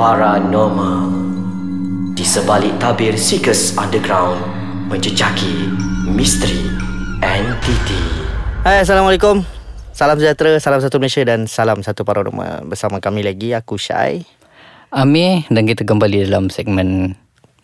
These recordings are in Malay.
Paranormal. Di sebalik tabir Seekers Underground Menjejaki misteri entiti Hai Assalamualaikum. Salam sejahtera, salam satu Malaysia dan salam satu paranormal. Bersama kami lagi, aku Syai. Amir dan kita kembali dalam segmen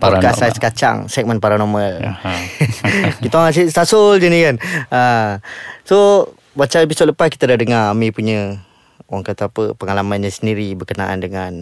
Podcast paranormal. Saiz Kacang, segmen paranormal. Kita orang asyik tasul je ni kan? Ha. So, macam episod lepas kita dah dengar Amir punya Orang kata apa, pengalamannya sendiri berkenaan dengan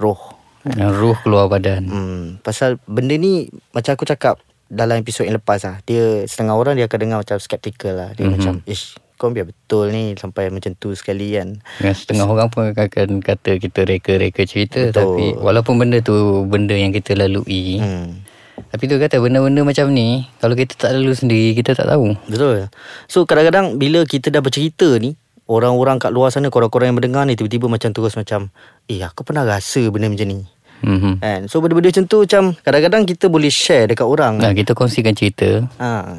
roh Yang ruh keluar badan. Hmm, pasal benda ni macam aku cakap dalam episod yang lepas lah. Dia setengah orang dia akan dengar macam skeptical lah. Dia mm-hmm. macam, ish, kau biar betul ni sampai macam tu sekali kan. Yang setengah orang pun akan kata kita reka-reka cerita Betul. tapi walaupun benda tu benda yang kita lalui. Hmm. Tapi tu kata benda-benda macam ni kalau kita tak lalui sendiri kita tak tahu. Betul. So kadang-kadang bila kita dah bercerita ni, orang-orang kat luar sana, korang-korang yang mendengar ni tiba-tiba macam terus macam, eh aku pernah rasa benda macam ni. Mhm. Kan? So benda-benda macam tu macam kadang-kadang kita boleh share dekat orang. Nah, kita kongsikan cerita Ha,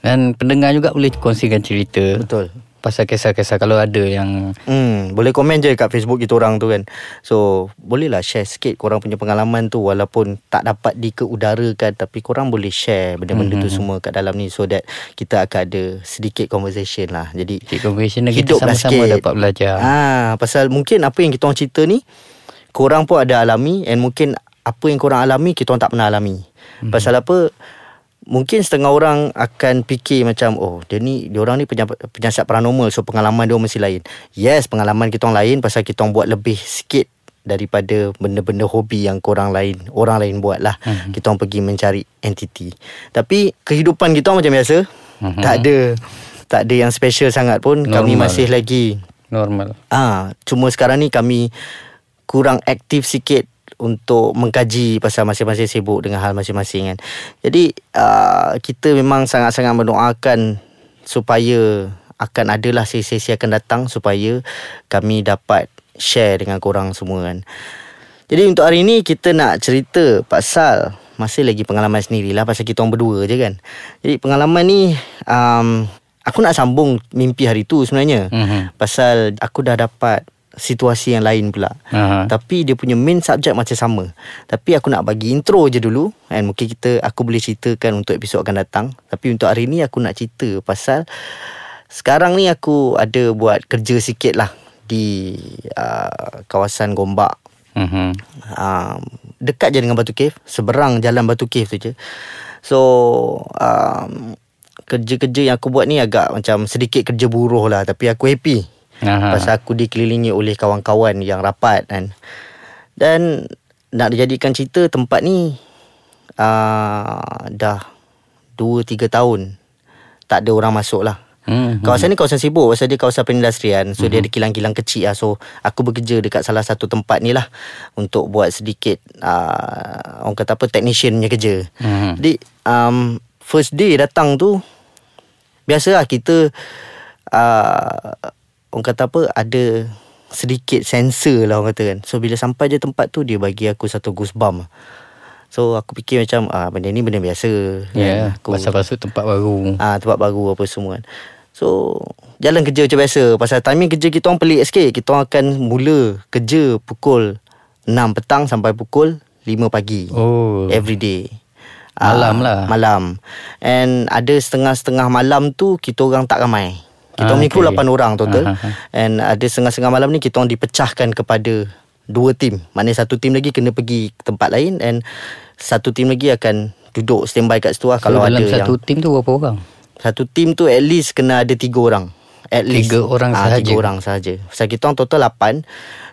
dan pendengar juga boleh kongsikan cerita betul. Pasal kisah-kisah kalau ada yang Hmm, boleh komen je kat Facebook kita orang tu kan. So, bolehlah share sikit korang punya pengalaman tu walaupun tak dapat dikeudarakan tapi korang boleh share benda-benda mm-hmm. tu semua kat dalam ni so that kita akan ada sedikit conversation lah. Jadi Sedikit conversation dan kita sama-sama sikit. dapat belajar. Ah, pasal mungkin apa yang kita orang cerita ni korang pun ada alami and mungkin apa yang korang alami kita orang tak pernah alami. Mm-hmm. Pasal apa? Mungkin setengah orang akan fikir macam oh dia ni dia orang ni penyiasat paranormal so pengalaman dia mesti lain. Yes, pengalaman kita orang lain pasal kita orang buat lebih sikit daripada benda-benda hobi yang korang lain orang lain buat lah. Mm-hmm. Kita orang pergi mencari entiti. Tapi kehidupan kita orang macam biasa. Mm-hmm. Tak ada tak ada yang special sangat pun. Kami Normal. masih lagi Normal. Ah, cuma sekarang ni kami kurang aktif sikit untuk mengkaji pasal masing-masing sibuk dengan hal masing-masing kan. Jadi uh, kita memang sangat-sangat mendoakan supaya akan adalah sesi-sesi akan datang supaya kami dapat share dengan korang semua kan. Jadi untuk hari ni kita nak cerita pasal masih lagi pengalaman sendirilah pasal kita orang berdua je kan. Jadi pengalaman ni um, aku nak sambung mimpi hari tu sebenarnya. Mhm. Pasal aku dah dapat situasi yang lain pula. Aha. Tapi dia punya main subjek macam sama. Tapi aku nak bagi intro je dulu and mungkin kita aku boleh ceritakan untuk episod akan datang. Tapi untuk hari ni aku nak cerita pasal sekarang ni aku ada buat kerja sikit lah di uh, kawasan Gombak. Mhm. Um, dekat je dengan Batu Cave, seberang jalan Batu Cave tu je. So um, kerja-kerja yang aku buat ni agak macam sedikit kerja buruh lah tapi aku happy. Aha. Pasal aku dikelilingi oleh kawan-kawan yang rapat kan. Dan nak dijadikan cerita tempat ni uh, dah 2-3 tahun tak ada orang masuk lah. Mhm. Kawasan ni kawasan sibuk Pasal dia kawasan perindustrian So mm-hmm. dia ada kilang-kilang kecil lah So aku bekerja dekat salah satu tempat ni lah Untuk buat sedikit uh, Orang kata apa Technician punya kerja Mhm. Jadi um, First day datang tu Biasalah kita uh, Orang kata apa Ada Sedikit sensor lah orang kata kan So bila sampai je tempat tu Dia bagi aku satu goosebump So aku fikir macam ah Benda ni benda biasa Ya, aku, pasal masuk tempat baru. Ah tempat baru apa semua kan. So jalan kerja macam biasa pasal timing kerja kita orang pelik sikit. Kita orang akan mula kerja pukul 6 petang sampai pukul 5 pagi. Oh. Every day. Malam lah. Malam. And ada setengah-setengah malam tu kita orang tak ramai. Kita Ah, punya crew okay. 8 orang total. Ah, ah, ah. And ada setengah-setengah malam ni kita orang dipecahkan kepada dua tim. Maknanya satu tim lagi kena pergi tempat lain and satu tim lagi akan duduk standby kat situ lah So, kalau dalam ada yang satu tim tu berapa orang? satu tim tu at least kena ada tiga orang. At least. Tiga orang Ah, sahaja? Tiga orang sahaja. Pasal kita orang total lapan.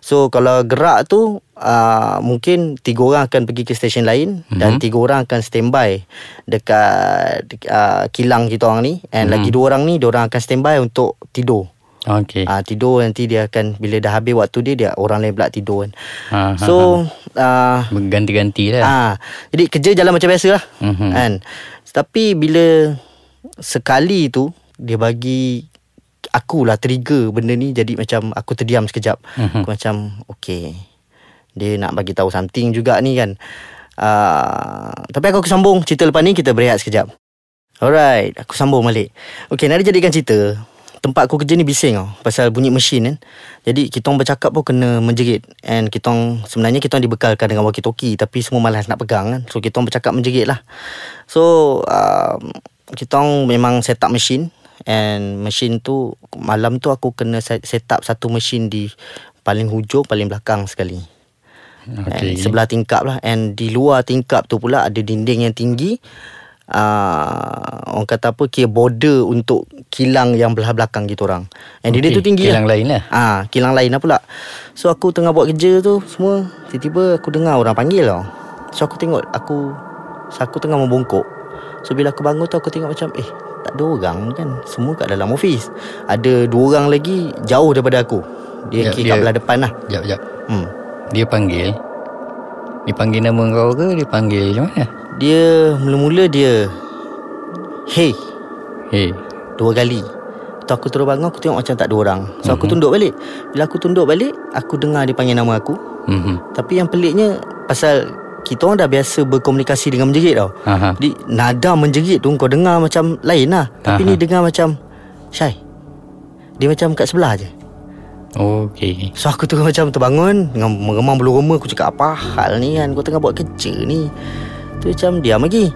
So kalau gerak tu uh, mungkin tiga orang akan pergi ke stesen lain mm-hmm. dan tiga orang akan standby dekat uh, kilang kita orang ni and mm-hmm. lagi dua orang ni dia orang akan standby untuk tidur. Okey. Ah tidur nanti dia akan bila dah habis waktu dia dia orang lain pula tidur kan. Ha, ha, So uh, Berganti-ganti lah. Ah, jadi kerja jalan macam biasa lah. Mhm. Mm-hmm. Kan? Tapi bila sekali tu dia bagi aku lah trigger benda ni jadi macam aku terdiam sekejap. Mhm. Mm-hmm. Aku macam okay. Dia nak bagi tahu something juga ni kan. Uh, tapi aku, aku sambung cerita lepas ni kita berehat sekejap. Alright, aku sambung balik. Okay, nak dijadikan cerita. tempat aku kerja ni bising tau pasal bunyi mesin kan. Jadi kita orang bercakap pun kena menjerit and kita orang sebenarnya kita orang dibekalkan dengan walkie talkie tapi semua malas nak pegang kan. So kita orang bercakap menjerit lah. So um, kita orang memang set up mesin and mesin tu malam tu aku kena set up satu mesin di paling hujung paling belakang sekali. Okey. And sebelah tingkap lah And di luar tingkap tu pula Ada dinding yang tinggi uh, Orang kata apa Kira border untuk Kilang yang belah belakang kita orang And okay. Okey, tu tinggi kilang lain lah. Ah, Kilang lain lah pula So aku tengah buat kerja tu Semua Tiba-tiba aku dengar orang panggil tau So aku tengok Aku so Aku tengah membongkok So bila aku bangun tu Aku tengok macam Eh tak ada orang kan Semua kat dalam office Ada dua orang lagi Jauh daripada aku Dia Ya, kira kat belah depan lah Jap, jap. Hmm Dia panggil. Dia panggil nama kau ke? Dia panggil macam mana? Dia mula-mula dia Hey Hey. Dua kali Tu aku terus bangun Aku tengok macam tak ada orang So aku tunduk balik Bila aku tunduk balik Aku dengar dia panggil nama aku Mhm. Tapi yang peliknya Pasal Kita orang dah biasa berkomunikasi dengan menjerit tau. Aha. Jadi nada menjerit tu Kau dengar macam lain lah. Tapi Aha. ni dengar macam Syai Dia macam kat sebelah je. Okey. So aku terus macam terbangun Dengan meremang bulu roma Aku cakap apa hal ni kan? Kau tengah buat kerja ni. Tu macam diam lagi.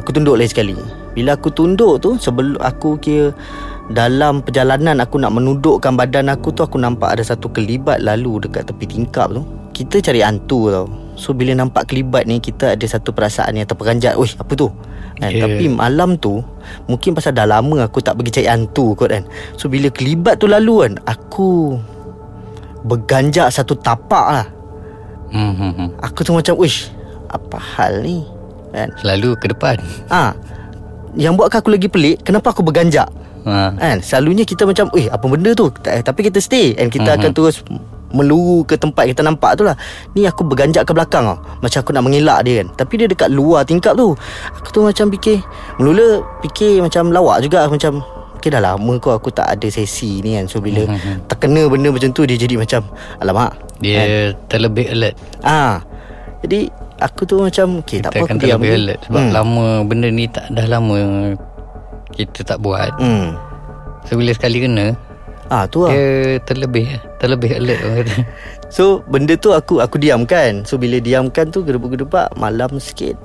Aku tunduk lagi sekali. Bila aku tunduk tu Sebelum aku kira Dalam perjalanan aku nak menundukkan badan aku tu Aku nampak ada satu kelibat lalu dekat tepi tingkap tu. Kita cari hantu tau So bila nampak kelibat ni Kita ada satu perasaan yang terperanjat Wih apa tu kan? Yeah. Tapi malam tu Mungkin pasal dah lama aku tak pergi cari hantu kot kan So bila kelibat tu lalu kan Aku Berganjak satu tapak lah Mhm. Aku tu macam Wish Apa hal ni Kan Selalu ke depan. Ah, Yang buatkan aku lagi pelik Kenapa aku berganjak Ha. Kan Selalunya kita macam Eh apa benda tu Ta- Tapi kita stay And kita Mhm. akan terus Meluru ke tempat kita nampak tu lah. Ni aku berganjak ke belakang tau. Macam aku nak mengelak dia kan. Tapi dia dekat luar tingkap tu. Aku tu macam fikir Mula fikir macam lawak juga. Macam Okay dah lama kau aku tak ada sesi ni kan. So bila terkena benda macam tu Dia jadi macam Alamak. Dia terlebih alert. Ah, Jadi aku tu macam Okay tak Kita apa akan aku diam terlebih alert sebab Hmm. lama benda ni tak dah lama kita tak buat. Hmm. So bila sekali kena Ah tu lah dia terlebih terlebih alert orang kata. So benda tu aku aku diamkan So bila diamkan tu Gedebak-gedebak Malam sikit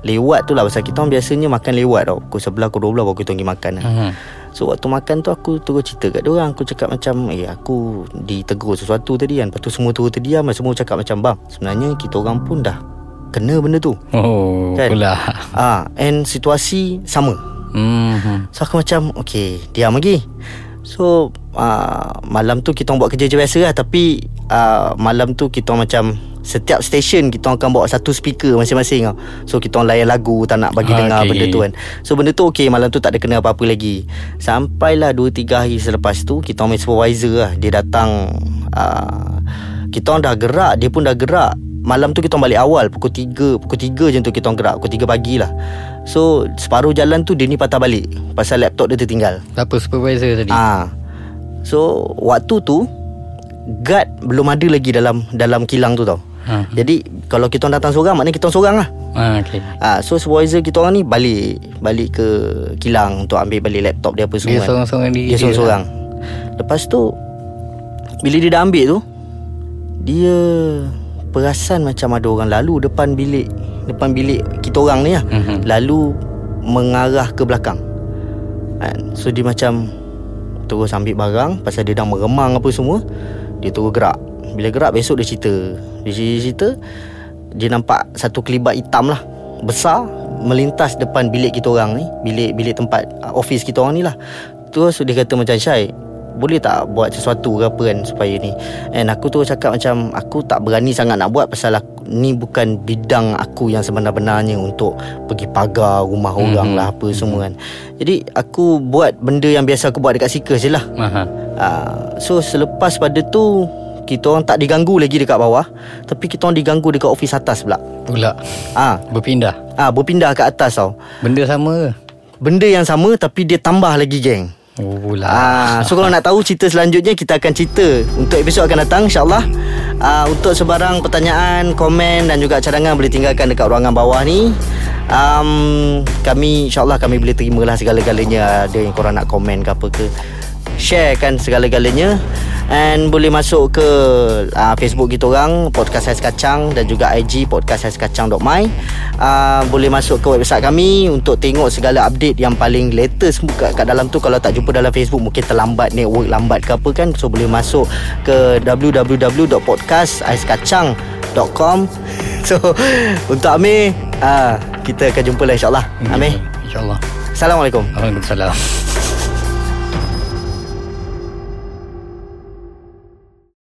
Lewat tu lah Pasal kita orang biasanya makan lewat tau Pukul 11 pukul 12 baru kita pergi makan lah. Mhm. So waktu makan tu aku terus cerita kat diorang Aku cakap macam Eh aku ditegur sesuatu tadi kan Lepas tu semua terus terdiam Semua cakap macam Bang sebenarnya kita orang pun dah Kena benda tu Oh Kan? pula. Ah, And situasi sama Mhm. So aku macam Okay diam lagi So uh, Malam tu kita orang buat kerja je biasa lah. Tapi uh, Malam tu kita orang macam Setiap stesen kita orang akan bawa satu speaker masing-masing tau. So kita orang layan lagu Tak nak bagi Ah, dengar okay. benda tu kan. So benda tu okay Malam tu tak ada kena apa-apa lagi. Sampailah 2-3 hari selepas tu Kita orang supervisor lah. Dia datang uh, Kita orang dah gerak Dia pun dah gerak Malam tu kita balik awal Pukul 3 Pukul 3 je tu kita gerak Pukul 3 pagi lah So separuh jalan tu Dia ni patah balik Pasal laptop dia tertinggal Apa supervisor tadi? Ah, So waktu tu Guard belum ada lagi dalam Dalam kilang tu tau Ha. Jadi Kalau kita datang seorang Maknanya kita orang seorang lah Ah, okay. Ah, So supervisor kita orang ni Balik Balik ke kilang Untuk ambil balik laptop dia apa semua Dia kan. seorang-seorang diri Dia dia seorang-seorang Lepas tu Bila dia dah ambil tu Dia Perasan macam ada orang lalu Depan bilik Depan bilik kita orang ni lah. Mhm. Lalu Mengarah ke belakang. Kan? So dia macam Terus ambil barang Pasal dia dah meremang apa semua Dia terus gerak. Bila gerak besok dia cerita. Dia cerita Dia nampak satu kelibat hitam lah Besar Melintas depan bilik kita orang ni Bilik bilik tempat uh, Office kita orang ni lah. Terus dia kata macam Syai boleh tak buat sesuatu ke apa kan supaya ni? And aku tu cakap macam Aku tak berani sangat nak buat Pasal aku, ni bukan bidang aku yang sebenar-benarnya Untuk pergi pagar rumah orang Mhm. lah Apa semua kan. Jadi aku buat benda yang biasa aku buat dekat Seekers je lah. Aha. uh, So selepas pada tu Kita orang tak diganggu lagi dekat bawah Tapi kita orang diganggu dekat office atas pula. Pula? Ah, Berpindah? Ah Berpindah ke atas tau. Benda sama ke? Benda yang sama tapi dia tambah lagi geng Oh pula Ah, so kalau nak tahu cerita selanjutnya kita akan cerita untuk episod akan datang insyaallah. Ah, untuk sebarang pertanyaan, komen dan juga cadangan boleh tinggalkan dekat ruangan bawah ni. Um, kami insyaallah kami boleh terimalah segala-galanya ada yang korang nak komen ke apa ke. Sharekan segala-galanya And boleh masuk ke uh, Facebook kita orang Podcast Ais Kacang Dan juga IG Podcast Ais Kacang.my uh, Boleh masuk ke website kami Untuk tengok segala update Yang paling latest kat, kat dalam tu. Kalau tak jumpa dalam Facebook Mungkin terlambat Network lambat ke apa kan. So boleh masuk ke www.podcastaiskacang.com So untuk Amir uh, Kita akan jumpa lah insyaAllah. Amir. InsyaAllah. Assalamualaikum. Waalaikumsalam